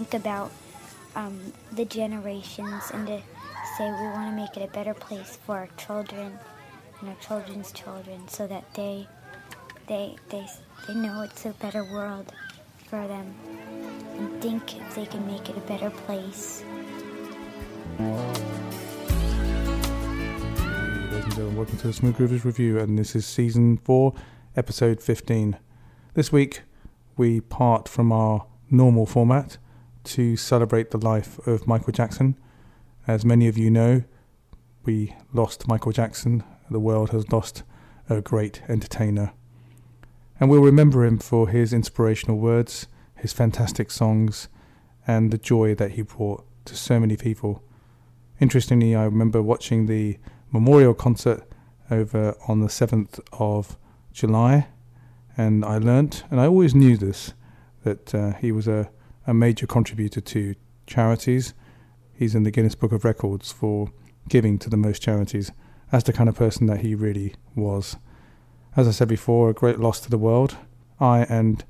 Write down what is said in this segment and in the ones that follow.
think about um, the generations and to say we want to make it a better place for our children and our children's children so that they they they they know it's a better world for them and think they can make it a better place. Welcome to the Smooth Groovers Review, and this is season 4, episode 15. This week, we part from our normal format to celebrate the life of Michael Jackson. As many of you know, we lost Michael Jackson, the world has lost a great entertainer. And we'll remember him for his inspirational words, his fantastic songs, and the joy that he brought to so many people. Interestingly, I remember watching the memorial concert over on the 7th of July, and I learnt, and I always knew this, that uh, he was a, a major contributor to charities. He's in the Guinness Book of Records for giving to the most charities. That's the kind of person that he really was. As I said before, a great loss to the world. I and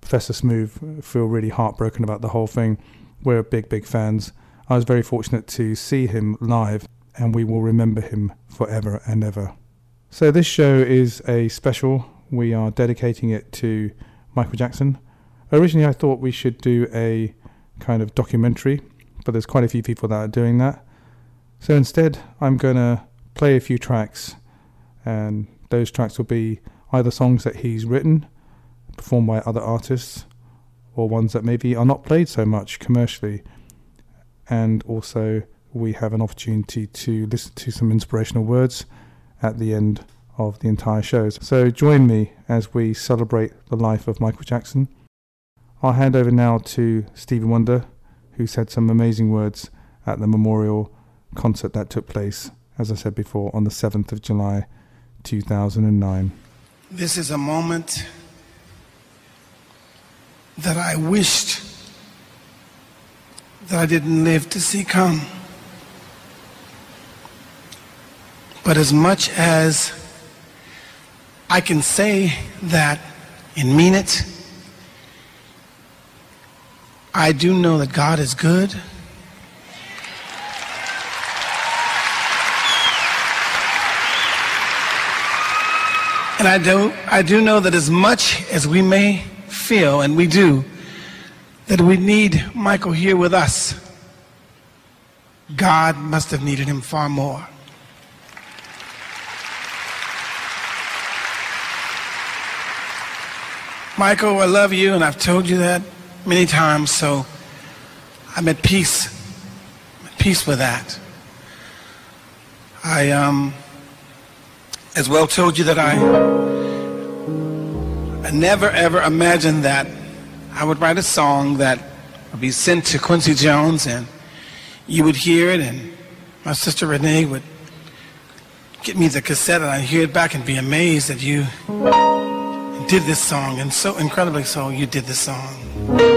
Professor Smooth feel really heartbroken about the whole thing. We're big, big fans. I was very fortunate to see him live, and we will remember him forever and ever. So, this show is a special. We are dedicating it to Michael Jackson. Originally, I thought we should do a kind of documentary, but there's quite a few people that are doing that. So, instead, I'm going to play a few tracks, and those tracks will be either songs that he's written, performed by other artists, or ones that maybe are not played so much commercially. And also, we have an opportunity to listen to some inspirational words at the end of the entire shows. So, join me as we celebrate the life of Michael Jackson. I'll hand over now to Stevie Wonder, who said some amazing words at the memorial concert that took place as I said before, on the 7th of July 2009. This is a moment that I wished that I didn't live to see come. But as much as I can say that and mean it, I do know that God is good. And I do, I do know that as much as we may feel, and we do, that we need Michael here with us, God must have needed him far more. Michael, I love you, and I've told you that many times, so I'm at peace, at peace with that. I um, as well told you that I, I never ever imagined that I would write a song that would be sent to Quincy Jones and you would hear it and my sister Renee would get me the cassette and I'd hear it back and be amazed that you did this song and so incredibly so you did this song.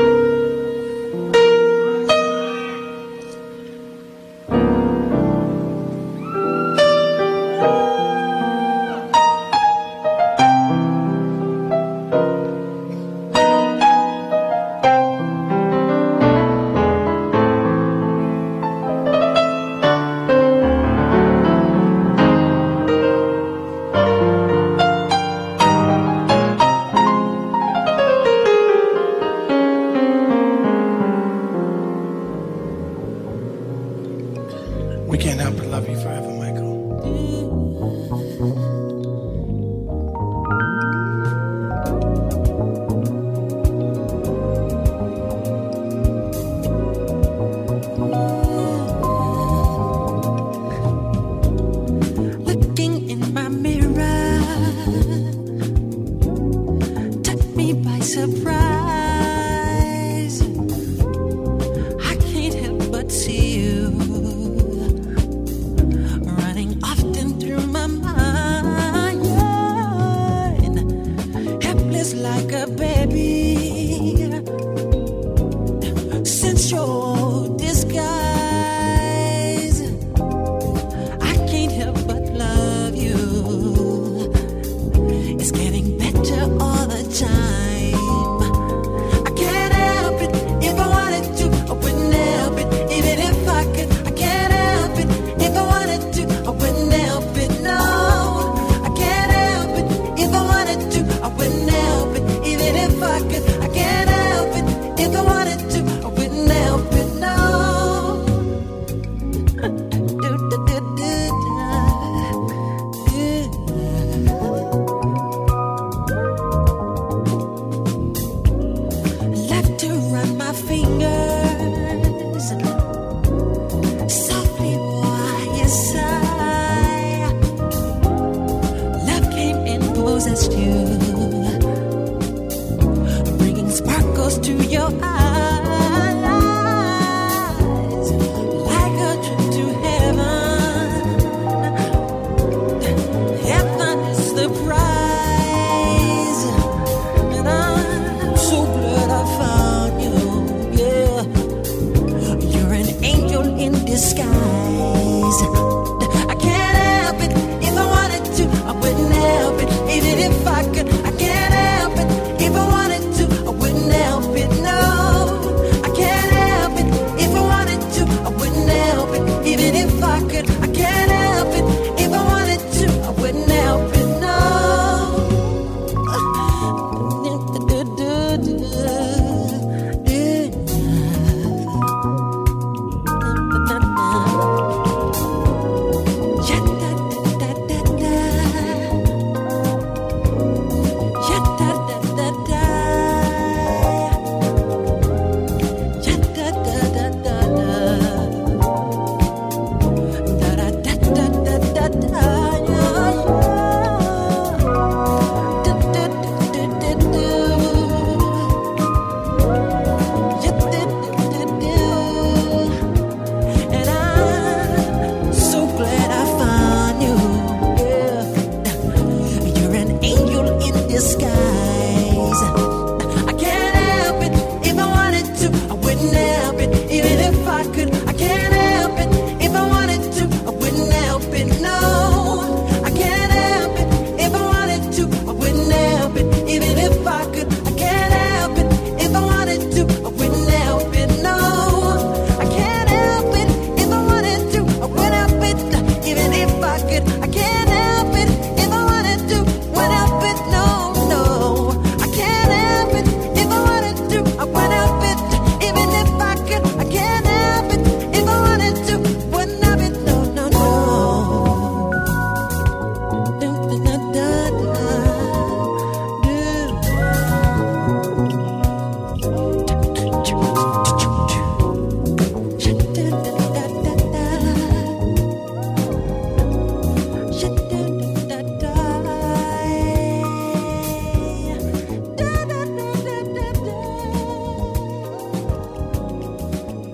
Time.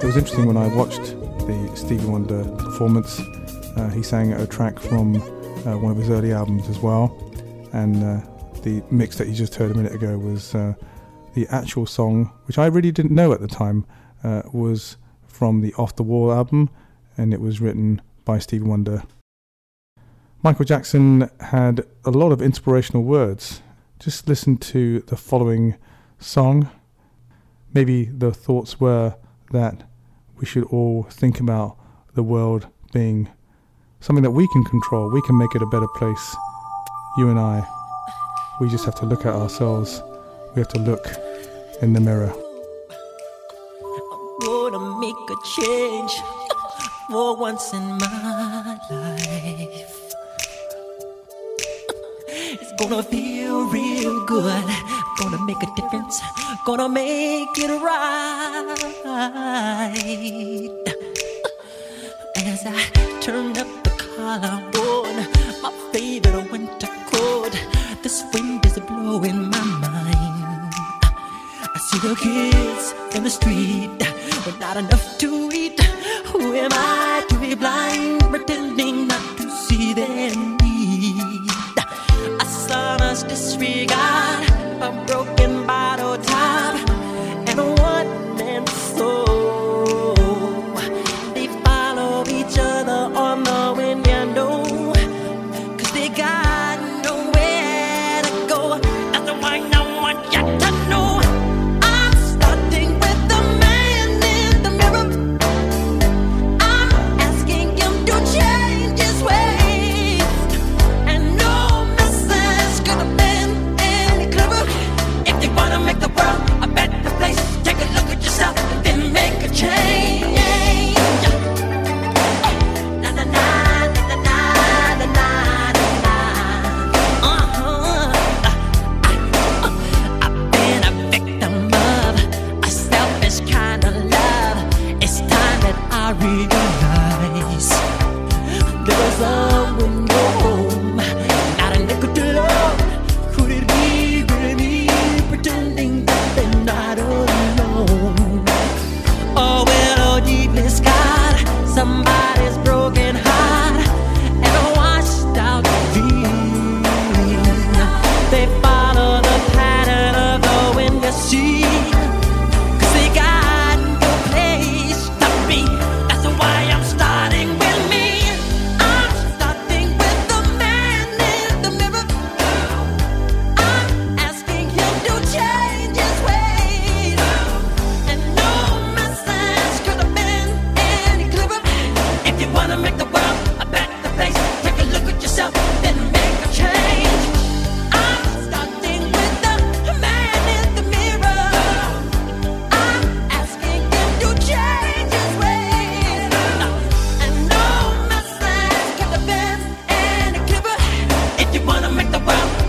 Was interesting when I watched the Stevie Wonder performance. Uh, he sang a track from uh, one of his early albums as well, and uh, the mix that you just heard a minute ago was uh, the actual song, which I really didn't know at the time, uh, was from the Off the Wall album, and it was written by Stevie Wonder. Michael Jackson had a lot of inspirational words. Just listen to the following song. Maybe the thoughts were that we should all think about the world being something that we can control. We can make it a better place. You and I. We just have to look at ourselves. We have to look in the mirror. I'm gonna make a change for once in my life. It's gonna feel real good. Gonna make a difference. Gonna make it right. As I turn up the collar on my favorite winter coat, this wind is blowing my mind. I see the kids in the street with not enough to eat. Who am I to be blind, pretending that bam.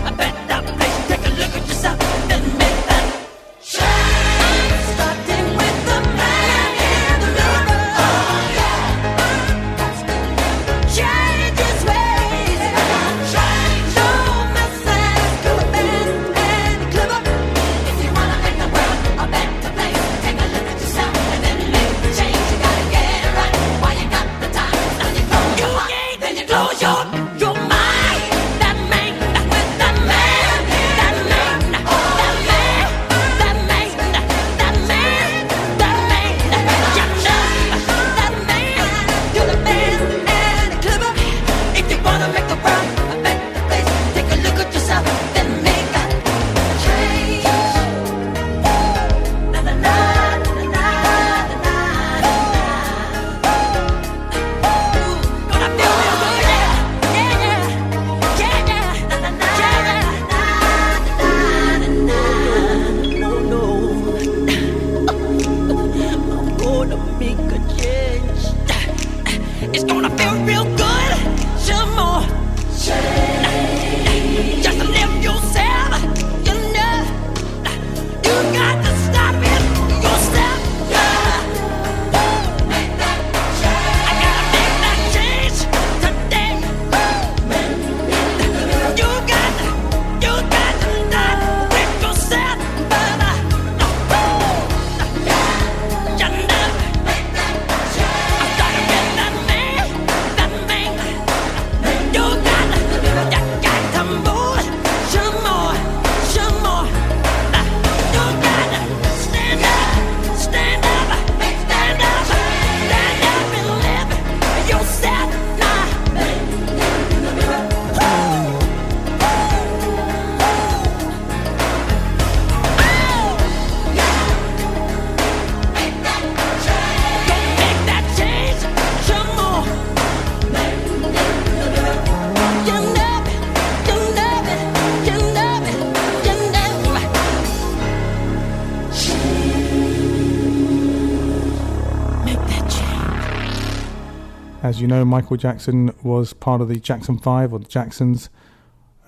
As you know, Michael Jackson was part of the Jackson 5 or the Jacksons.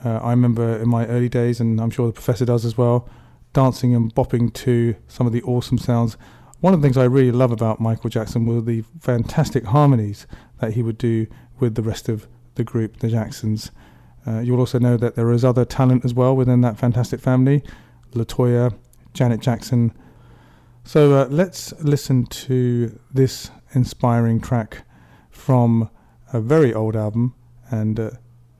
Uh, I remember in my early days, and I'm sure the professor does as well, dancing and bopping to some of the awesome sounds. One of the things I really love about Michael Jackson were the fantastic harmonies that he would do with the rest of the group, the Jacksons. Uh, you'll also know that there is other talent as well within that fantastic family Latoya, Janet Jackson. So uh, let's listen to this inspiring track from a very old album, and uh,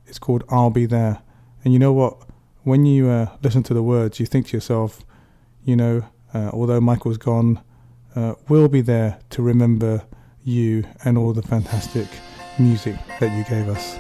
it's called I'll Be There. And you know what? When you uh, listen to the words, you think to yourself, you know, uh, although Michael's gone, uh, we'll be there to remember you and all the fantastic music that you gave us.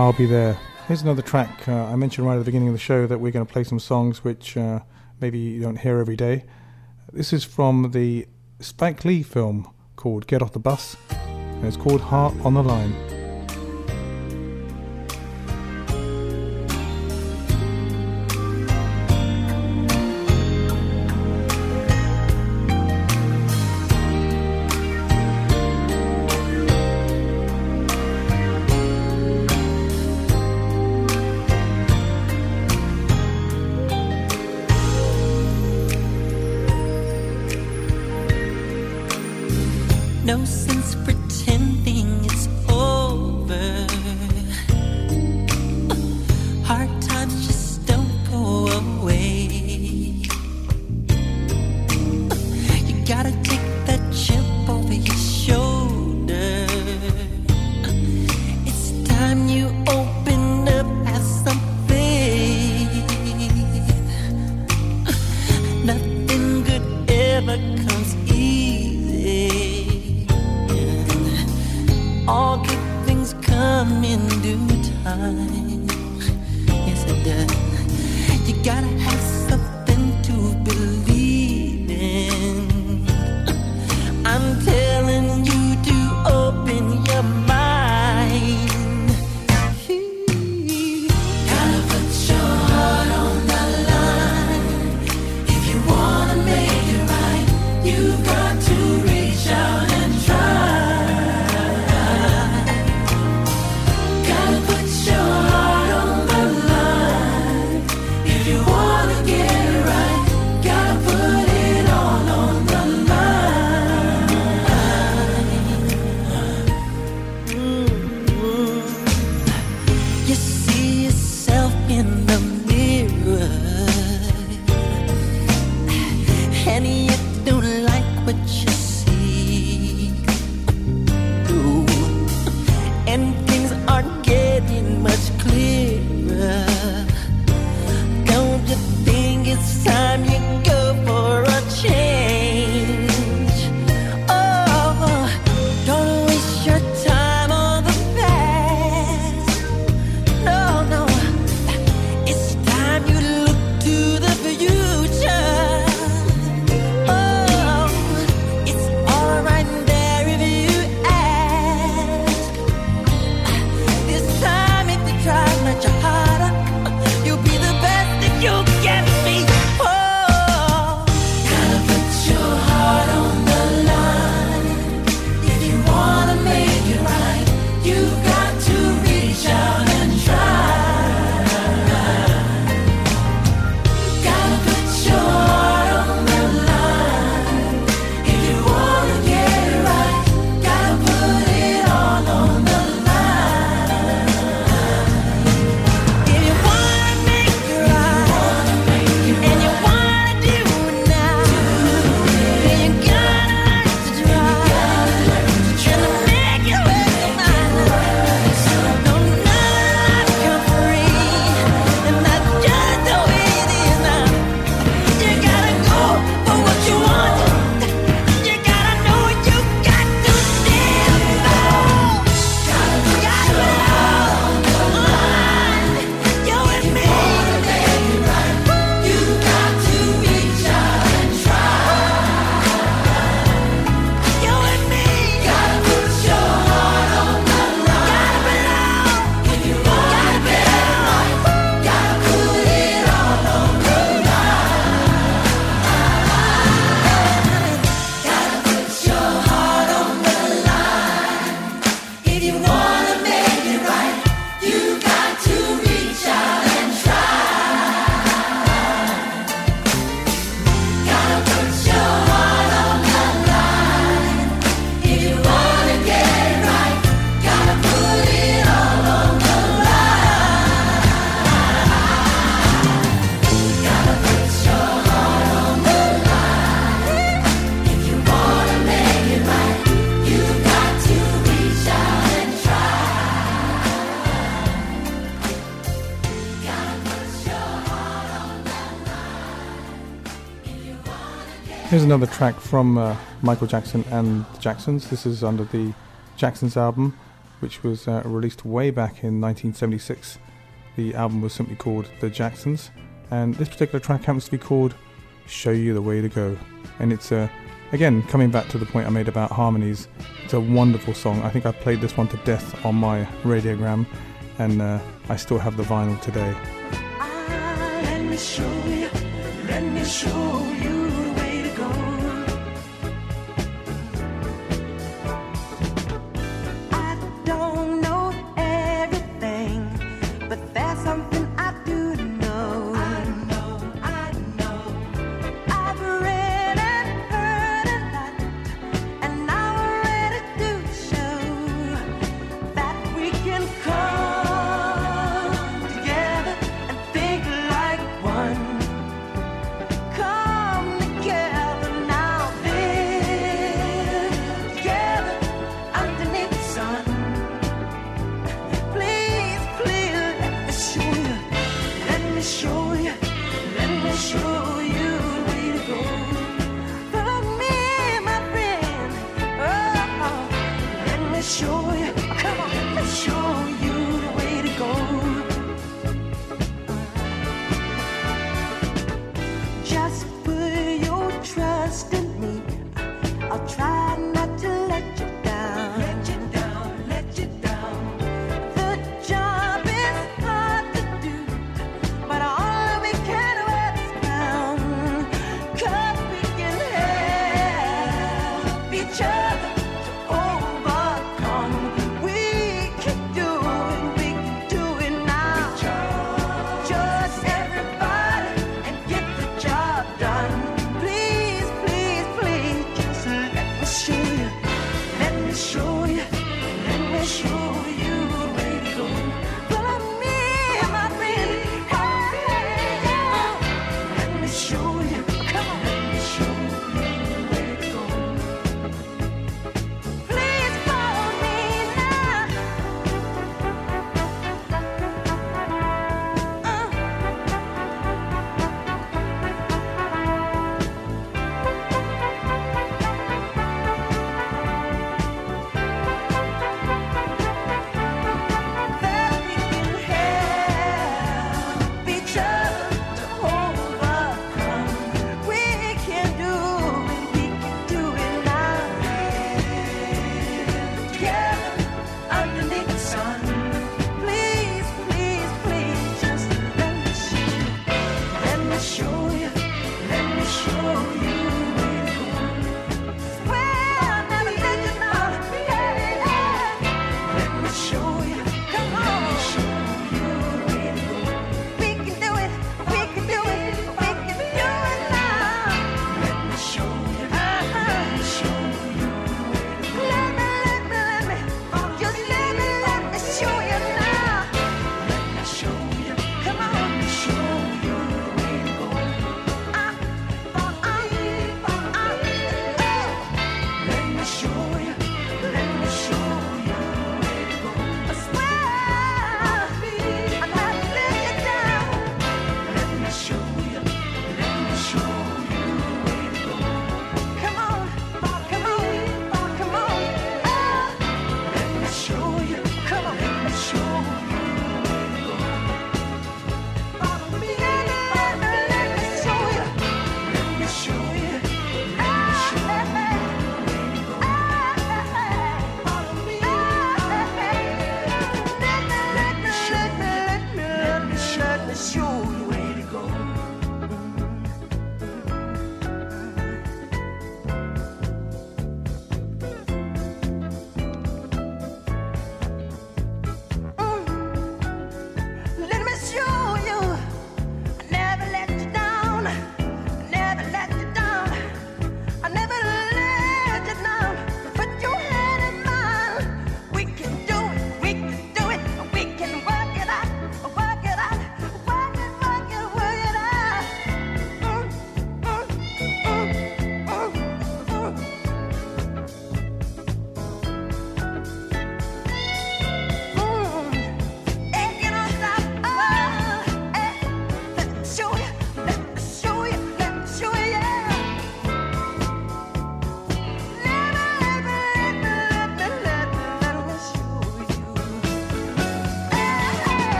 I'll Be There. Here's another track. Uh, I mentioned right at the beginning of the show that we're going to play some songs which uh, maybe you don't hear every day. This is from the Spike Lee film called Get Off the Bus, and it's called Heart on the Line. Here's another track from uh, Michael Jackson and the Jacksons. This is under the Jacksons album, which was uh, released way back in 1976. The album was simply called The Jacksons, and this particular track happens to be called Show You the Way to Go. And it's, uh, again, coming back to the point I made about harmonies, it's a wonderful song. I think I played this one to death on my radiogram, and uh, I still have the vinyl today. Ah,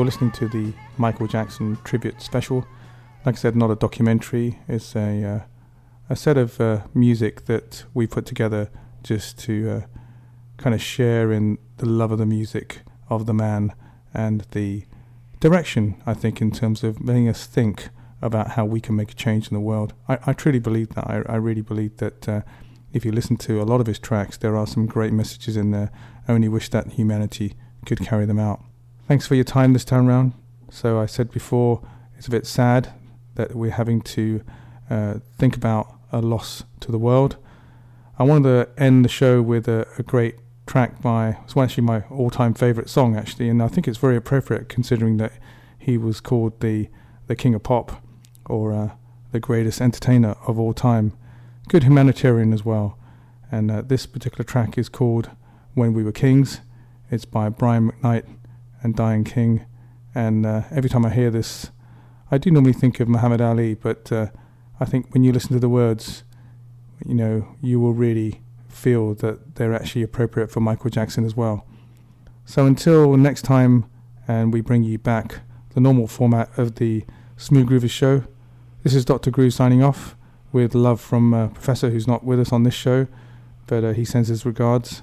You're listening to the Michael Jackson tribute special. Like I said, not a documentary. It's a uh, a set of uh, music that we put together just to uh, kind of share in the love of the music of the man and the direction. I think in terms of making us think about how we can make a change in the world. I, I truly believe that. I, I really believe that uh, if you listen to a lot of his tracks, there are some great messages in there. I only wish that humanity could carry them out. Thanks for your time this time round. So I said before, it's a bit sad that we're having to uh, think about a loss to the world. I wanted to end the show with a, a great track by it's actually my all-time favorite song actually, and I think it's very appropriate considering that he was called the the king of pop or uh, the greatest entertainer of all time. Good humanitarian as well. And uh, this particular track is called When We Were Kings. It's by Brian McKnight and Diana King. And uh, every time I hear this, I do normally think of Muhammad Ali, but uh, I think when you listen to the words, you know, you will really feel that they're actually appropriate for Michael Jackson as well. So until next time, and we bring you back the normal format of the Smooth Groovers show, this is Dr. Groove signing off with love from uh, Professor, who's not with us on this show, but uh, he sends his regards.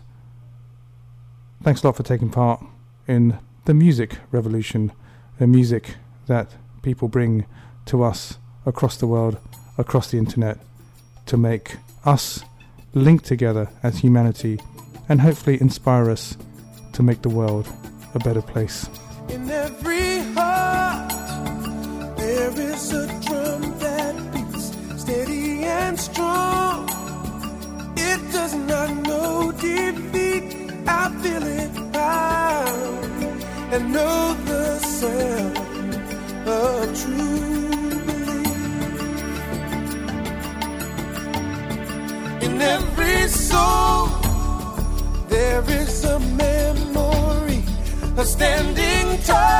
Thanks a lot for taking part in the music revolution, the music that people bring to us across the world, across the internet, to make us link together as humanity and hopefully inspire us to make the world a better place. In every heart, there is a drum that beats steady and strong. It does not know defeat. I feel it and know the sound of true belief. In every soul, there is a memory of standing tall,